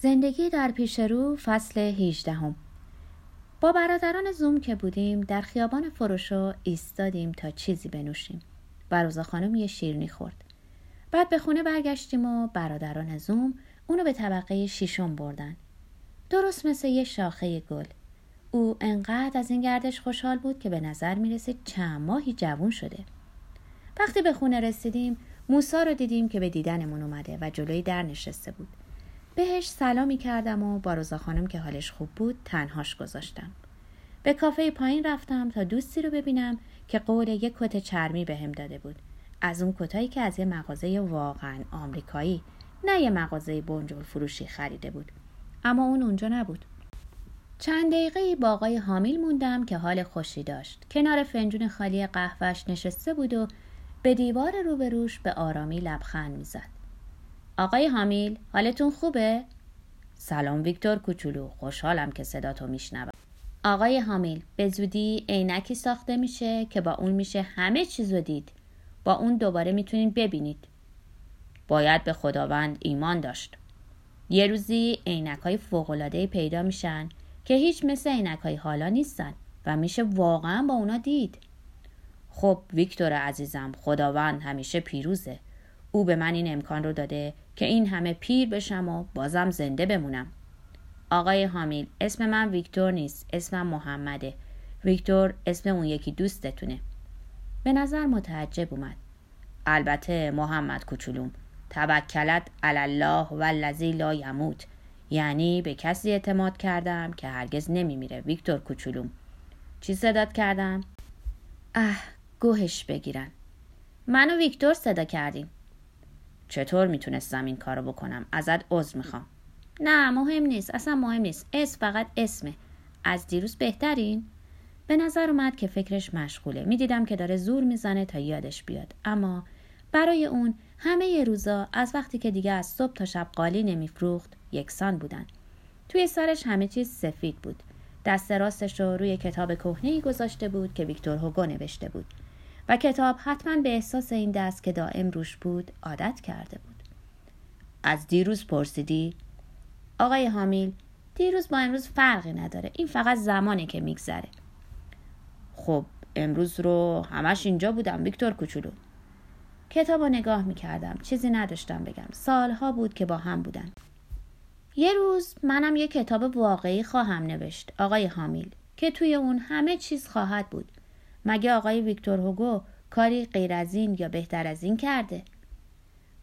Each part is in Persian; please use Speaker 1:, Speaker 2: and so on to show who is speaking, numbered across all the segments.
Speaker 1: زندگی در پیش رو فصل 18 هم. با برادران زوم که بودیم در خیابان فروشو ایستادیم تا چیزی بنوشیم. بروزا خانم یه شیرنی خورد. بعد به خونه برگشتیم و برادران زوم اونو به طبقه شیشم بردن. درست مثل یه شاخه گل. او انقدر از این گردش خوشحال بود که به نظر می‌رسید چند ماهی جوون شده. وقتی به خونه رسیدیم موسا رو دیدیم که به دیدنمون اومده و جلوی در نشسته بود. بهش سلامی کردم و با روزا خانم که حالش خوب بود تنهاش گذاشتم. به کافه پایین رفتم تا دوستی رو ببینم که قول یک کت چرمی بهم داده بود. از اون کتایی که از یه مغازه واقعا آمریکایی نه یه مغازه بنجل فروشی خریده بود. اما اون اونجا نبود. چند دقیقه با آقای حامیل موندم که حال خوشی داشت. کنار فنجون خالی قهوهش نشسته بود و به دیوار روبروش به آرامی لبخند می‌زد. آقای حامیل حالتون خوبه؟ سلام ویکتور کوچولو خوشحالم که صداتو میشنوم. آقای حامیل به زودی عینکی ساخته میشه که با اون میشه همه چیزو دید. با اون دوباره می‌تونین ببینید. باید به خداوند ایمان داشت. یه روزی عینک های پیدا میشن که هیچ مثل های حالا نیستن و میشه واقعا با اونا دید. خب ویکتور عزیزم خداوند همیشه پیروزه. او به من این امکان رو داده که این همه پیر بشم و بازم زنده بمونم. آقای حامیل اسم من ویکتور نیست اسمم محمده. ویکتور اسم اون یکی دوستتونه. به نظر متعجب اومد. البته محمد کوچولوم توکلت الله و الذی لا یموت. یعنی به کسی اعتماد کردم که هرگز نمیمیره ویکتور کوچولوم. چی صدات کردم؟ اه گوهش بگیرن. منو ویکتور صدا کردیم. چطور می‌تونستم این کارو بکنم؟ ازت عذر می‌خوام. نه مهم نیست. اصلا مهم نیست. اسم فقط اسمه. از دیروز بهترین؟ به نظر اومد که فکرش مشغوله. می‌دیدم که داره زور می‌زنه تا یادش بیاد. اما برای اون همه ی روزا از وقتی که دیگه از صبح تا شب قالی نمیفروخت یکسان بودن. توی سرش همه چیز سفید بود. دست راستش رو روی کتاب کهنه گذاشته بود که ویکتور هوگو نوشته بود. و کتاب حتما به احساس این دست که دائم روش بود عادت کرده بود. از دیروز پرسیدی؟ آقای حامیل دیروز با امروز فرقی نداره. این فقط زمانه که میگذره. خب امروز رو همش اینجا بودم ویکتور کوچولو. کتاب رو نگاه می‌کردم. چیزی نداشتم بگم. سالها بود که با هم بودن. یه روز منم یه کتاب واقعی خواهم نوشت آقای حامیل که توی اون همه چیز خواهد بود. مگه آقای ویکتور هوگو کاری غیر از این یا بهتر از این کرده؟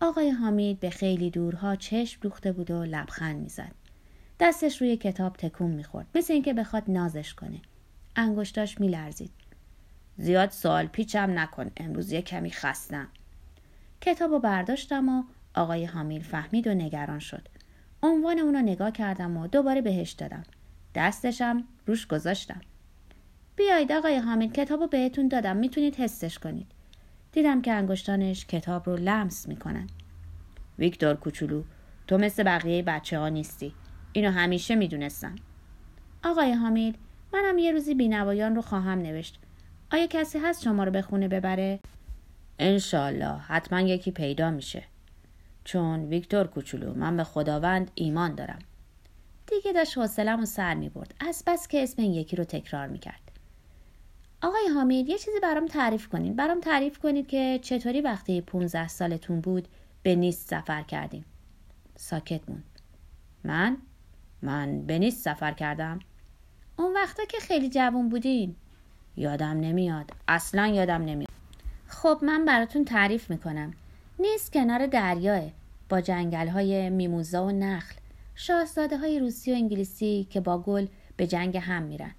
Speaker 1: آقای حامید به خیلی دورها چشم دوخته بود و لبخند می‌زد. دستش روی کتاب تکون می‌خورد مثل اینکه بخواد نازش کنه. انگشتاش میلرزید. زیاد سوال پیچم نکن امروز یه کمی خستم. کتاب رو برداشتم و آقای حامیل فهمید و نگران شد. عنوان اونو نگاه کردم و دوباره بهش دادم. دستشم روش گذاشتم. بیایید آقای حامید کتاب رو بهتون دادم می‌تونید حسش کنید. دیدم که انگشتانش کتاب رو لمس می‌کنن. ویکتور کوچولو تو مثل بقیه بچه ها نیستی. اینو همیشه می‌دونستم. آقای حامید منم یه روزی بینوایان رو خواهم نوشت. آیا کسی هست شما رو به خونه ببره؟ انشالله حتما یکی پیدا میشه. چون ویکتور کوچولو من به خداوند ایمان دارم. دیگه داشت حوصلم و سر می برد از بس که اسم این یکی رو تکرار می‌کرد. آقای حامید یه چیزی برام تعریف کنید برام تعریف کنید که چطوری وقتی 15 سالتون بود به نیست سفر کردیم؟ ساکت موند. من؟ من به نیست سفر کردم؟ اون وقتا که خیلی جوان بودین. یادم نمیاد. اصلا یادم نمیاد. خب من براتون تعریف می‌کنم. نیست کنار دریاه با جنگل های میموزا و نخل. شاهزاده های روسی و انگلیسی که با گل به جنگ هم میرن.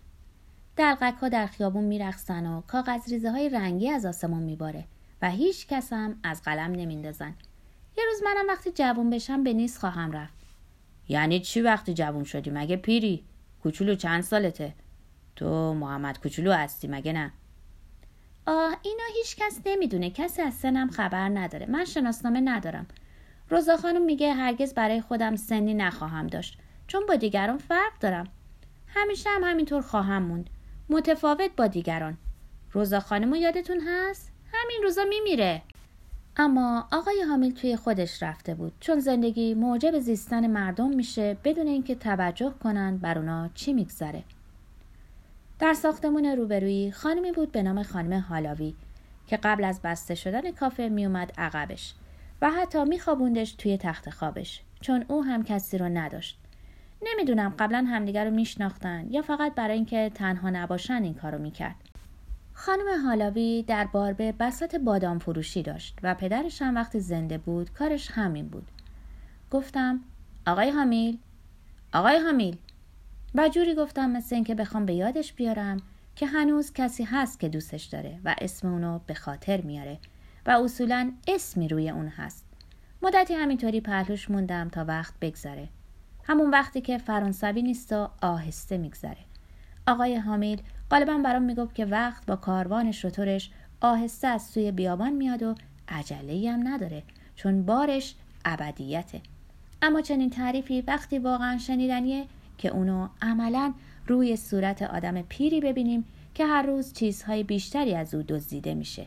Speaker 1: دلقک ها در خیابون میرخصن و کاغذ ریزه های رنگی از آسمون میباره و هیچ کس هم از قلم نمیندازن. یه روز منم وقتی جوون بشم به نیست خواهم رفت. یعنی چی وقتی جوون شدی؟ مگه پیری؟ کوچولو چند سالته؟ تو محمد کوچولو هستی مگه نه؟ آه اینو هیچ کس نمی‌دونه. کسی از سنم خبر نداره. من شناسنامه ندارم. روزا خانم میگه هرگز برای خودم سنی نخواهم داشت. چون با دیگران فرق دارم. همیشه هم همینطور خواهم موند. متفاوت با دیگران. روزا خانمو یادتون هست؟ همین روزا میمیره. اما آقای حامیل توی خودش رفته بود. چون زندگی موجب زیستن مردم میشه بدون اینکه توجه کنن بر اونا چی میگذره. در ساختمون روبرویی خانمی بود به نام خانم حالاوی که قبل از بسته شدن کافه میومد عقبش و حتی میخوابوندش توی تخت خوابش چون او هم کسی رو نداشت. نمی‌دونم قبلا همدیگر رو میشناختن یا فقط برای اینکه تنها نباشن این کارو می‌کرد. خانم حالاوی در باربه بسات بادام فروشی داشت و پدرش هم وقتی زنده بود کارش همین بود. گفتم آقای حامیل آقای حامیل. و جوری گفتم مثل اینکه بخوام به یادش بیارم که هنوز کسی هست که دوستش داره و اسم اونو به خاطر میاره و اصولا اسمی روی اون هست. مدتی همینطوری پهلوش موندم تا وقت بگذره. همون وقتی که فرانسوی نیست و آهسته میگذره. آقای حامیل غالبا برام می‌گفت که وقت با کاروان شطورش آهسته از سوی بیابان میاد و عجله هم نداره چون بارش ابدیته. اما چنین تعریفی وقتی واقعا شنیدنیه که اونو عملا روی صورت آدم پیری ببینیم که هر روز چیزهای بیشتری از او دزدیده میشه.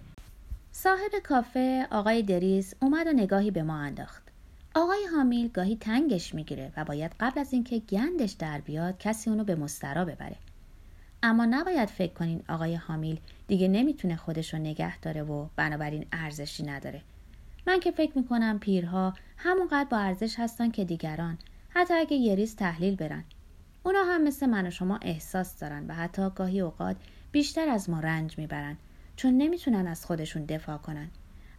Speaker 1: صاحب کافه آقای دریز اومد و نگاهی به ما انداخت. آقای حامیل گاهی تنگش می‌گیره و باید قبل از اینکه گندش در بیاد کسی اونو به مسترا ببره. اما نباید فکر کنین آقای حامیل دیگه نمی‌تونه خودش رو نگه داره و بنابراین ارزشی نداره. من که فکر می‌کنم پیرها همونقدر با ارزش هستن که دیگران حتی اگه یه ریز تحلیل برن. اونا هم مثل من و شما احساس دارن و حتی گاهی اوقات بیشتر از ما رنج می‌برن چون نمی‌تونن از خودشون دفاع کنن.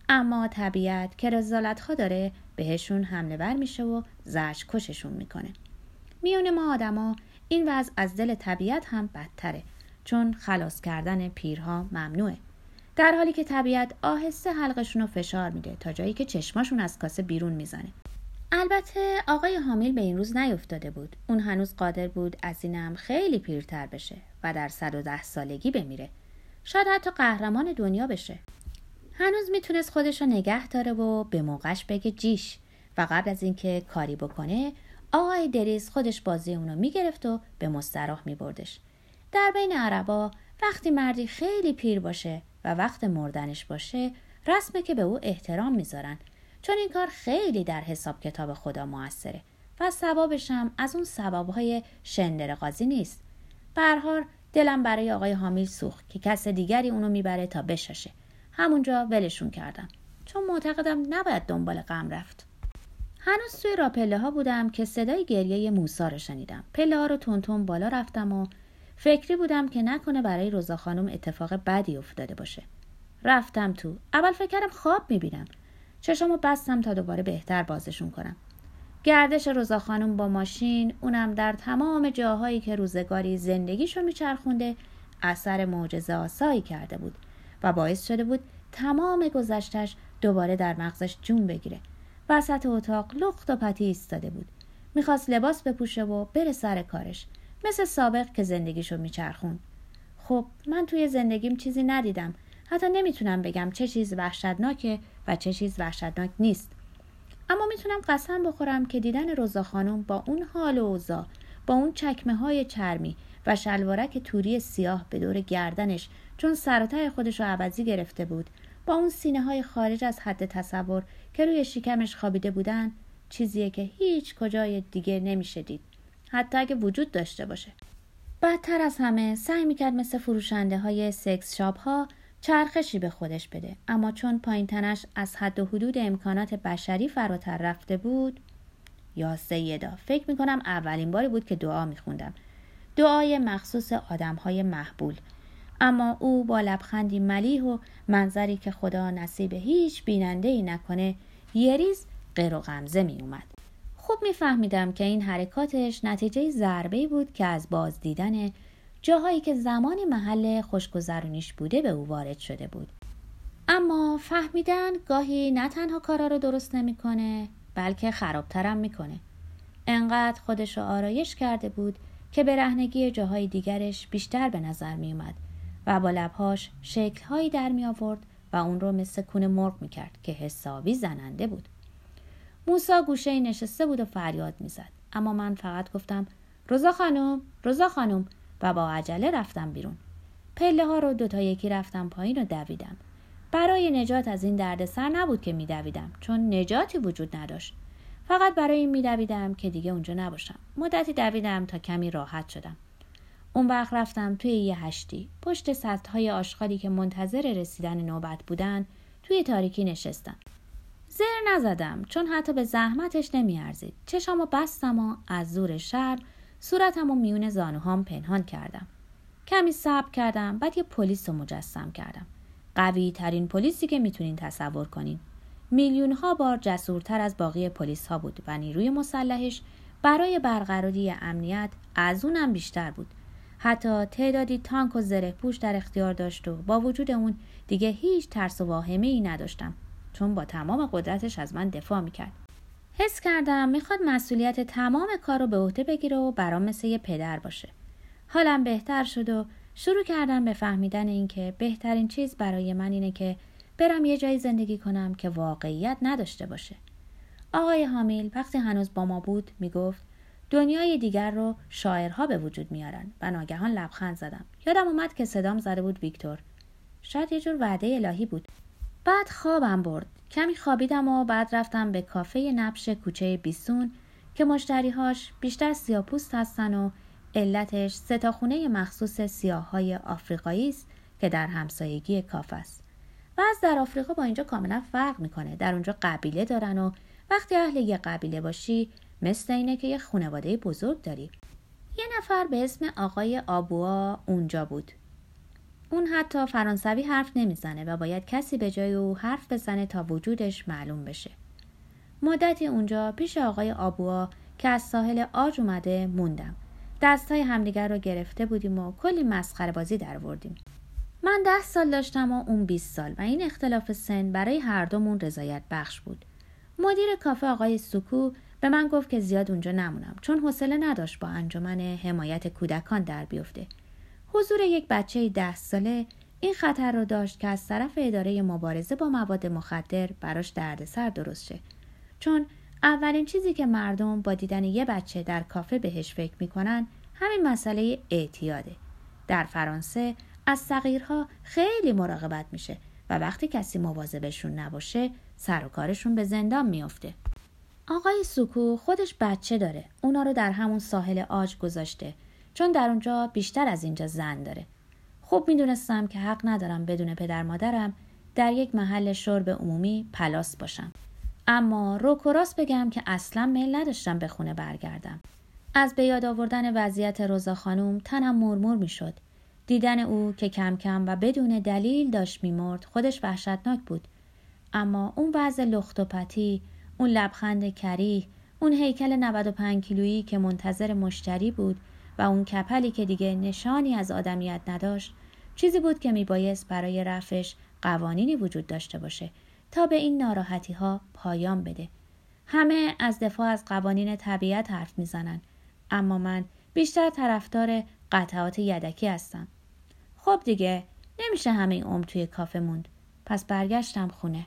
Speaker 1: اما طبیعت که رزالت ها داره بهشون حمله بر میشه و زش کششون می‌کنه. میون ما آدما این وضع از دل طبیعت هم بدتره چون خلاص کردن پیرها ممنوعه. در حالی که طبیعت آهسته حلقشون رو فشار میده تا جایی که چشماشون از کاسه بیرون می‌زنه. البته آقای حامیل به این روز نیفتاده بود. اون هنوز قادر بود از اینم خیلی پیرتر بشه و در 110 سالگی بمیره. شاید حتی قهرمان دنیا بشه. هنوز می‌تونست خودش رو نگه داره و به موقعش بگه جیش و قبل از اینکه کاری بکنه آقای دریز خودش بازی اونو می‌گرفت و به مستراح میبردش. در بین عربا وقتی مردی خیلی پیر باشه و وقت مردنش باشه رسمه که به او احترام می‌ذارن. چون این کار خیلی در حساب کتاب خدا موثره و ثوابش هم از اون ثوابهای شندر قاضی نیست برهار دلم برای آقای حامیل سوخت که کس دیگری اونو می‌بره تا بشاشه. همونجا ولشون کردم. چون معتقدم نباید دنبال غم رفت. هنوز توی را پله ها بودم که صدای گریه موسا رو شنیدم. پله ها رو تون بالا رفتم و فکری بودم که نکنه برای روزا خانم اتفاق بدی افتاده باشه. رفتم تو. اول فکرم خواب می‌بینم. چشمو بستم تا دوباره بهتر بازشون کنم. گردش روزا خانم با ماشین اونم در تمام جاهایی که روزگاری زندگیشو میچرخونده اثر معجزه آسایی کرده بود. و باعث شده بود تمام گذشتش دوباره در مغزش جون بگیره. وسط اتاق لخت و پتی ایستاده بود. می‌خواست لباس بپوشه و بره سر کارش. مثل سابق که زندگیشو میچرخون خب من توی زندگیم چیزی ندیدم. حتی نمی‌تونم بگم چه چیز وحشتناکه و چه چیز وحشتناک نیست. اما می‌تونم قسم بخورم که دیدن روزا خانم با اون حال و اوضاع با اون چکمه های چرمی و شلوارک توری سیاه به دور گردنش چون سراتای خودش رو عوضی گرفته بود با اون سینه های خارج از حد تصور که روی شکمش خوابیده بودن چیزیه که هیچ کجای دیگه نمیشه دید. حتی اگه وجود داشته باشه. بدتر از همه سعی می‌کرد مثل فروشنده های سکس شاپ ها چرخشی به خودش بده. اما چون پایین تنش از حد و حدود امکانات بشری فراتر رفته بود یا سیدا فکر می‌کنم اولین باری بود که دعا میخوندم دعای مخصوص آدم های محبول اما او با لبخندی ملیح و منظری که خدا نصیب هیچ بیننده ای نکنه یه ریز غیر و غمزه می اومد. خوب میفهمیدم که این حرکاتش نتیجه ضربه بود که از باز دیدن جاهایی که زمانی محل خوشگذرونیش بوده به او وارد شده بود. اما فهمیدن گاهی نه تنها کارا رو درست نمی‌کنه بلکه خرابترم می‌کنه. انقدر خودش رو آرایش کرده بود که به رهنگی جاهای دیگرش بیشتر به نظر می اومد و با لبهاش شکلهایی در می آورد و اون رو مثل کون مرغ می کرد که حسابی زننده بود. موسا گوشه نشسته بود و فریاد می‌زد اما من فقط گفتم روزا خانم روزا خانم و با عجله رفتم بیرون پله ها رو دوتا یکی رفتم پایین و دویدم برای نجات از این دردسر نبود که میدویدم چون نجاتی وجود نداشت. فقط برای این میدویدم که دیگه اونجا نباشم. مدتی دویدم تا کمی راحت شدم. اون وقت رفتم توی یه هشتی. پشت سطح آشغالی که منتظر رسیدن نوبت بودن توی تاریکی نشستم. زر نزدم چون حتی به زحمتش نمیارزید. چشامو بستم و از زور شب صورتم و میون زانوهام پنهان کردم. کمی صبر کردم بعد یه پلیس رو مجسم کردم. قوی ترین پلیسی که می‌تونین تصور کنین. میلیون ها بار جسورتر از باقی پلیس ها بود و نیروی مسلحش برای برقراری امنیت از اونم بیشتر بود. حتی تعدادی تانک و زره پوش در اختیار داشت و با وجود اون دیگه هیچ ترس و واهمه ای نداشتم. چون با تمام قدرتش از من دفاع می‌کرد. حس کردم می‌خواد مسئولیت تمام کار رو به عهده بگیره و برام مثل یه پدر باشه. حالم بهتر شد و شروع کردم به فهمیدن اینکه بهترین چیز برای من اینه که برم یه جایی زندگی کنم که واقعیت نداشته باشه. آقای حامیل وقتی هنوز با ما بود می‌گفت دنیای دیگر رو شاعرها به وجود میارن و ناگهان لبخند زدم. یادم اومد که صدام زده بود ویکتور. شاید یه جور وعده الهی بود. بعد خوابم برد. کمی خوابیدم و بعد رفتم به کافه نبش کوچه بیسون که مشتریهاش بیشتر سیاپوست هستن و علتش خونه مخصوص سیاه های آفریقایی است که در همسایگی کافه است. از در آفریقا با اینجا کاملا فرق می‌کنه. در اونجا قبیله دارن و وقتی اهل یه قبیله باشی مثل اینه که یه خانواده بزرگ داری. یه نفر به اسم آقای آبوا اونجا بود. اون حتی فرانسوی حرف نمی‌زنه و باید کسی به جای او حرف بزنه تا وجودش معلوم بشه. مدتی اونجا پیش آقای آبوا که از ساحل آج اومده موندم. دستای همدیگر رو گرفته بودیم و کلی مسخره بازی در وردیم. من ده سال داشتم و اون 20 سال و این اختلاف سن برای هر دومون رضایت بخش بود. مدیر کافه آقای سکو به من گفت که زیاد اونجا نمونم چون حوصله نداشت با انجمن حمایت کودکان در بیفته. حضور یک بچه ده ساله این خطر رو داشت که از طرف اداره مبارزه با مواد مخدر براش دردسر درست شه. چون اولین چیزی که مردم با دیدن یه بچه در کافه بهش فکر می‌کنن همین مسئله اعتیاده. در فرانسه از صغیرها خیلی مراقبت میشه و وقتی کسی مواظبشون نباشه سر و کارشون به زندان میافته. آقای سوکو خودش بچه داره. اونا رو در همون ساحل آج گذاشته چون در اونجا بیشتر از اینجا زن داره. خوب می‌دونستم که حق ندارم بدون پدر مادرم در یک محل شرب عمومی پلاس باشم. اما روکوراس بگم که اصلا میل نداشتم به خونه برگردم. از به یاد آوردن وضعیت روزا خانوم تنم مرمور می‌شد. دیدن او که کم کم و بدون دلیل داشت میمرد خودش وحشتناک بود. اما اون وضع لخت و پتی، اون لبخند کریه، اون هیکل 95 کیلویی که منتظر مشتری بود و اون کپلی که دیگه نشانی از آدمیت نداشت چیزی بود که میبایست برای رفش قوانینی وجود داشته باشه تا به این ناراحتی ها پایان بده. همه از دفاع از قوانین طبیعت حرف می‌زنن اما من بیشتر طرفدار قطعات یدکی هستم. خب دیگه نمیشه همه عمر توی کافه موند. پس برگشتم خونه.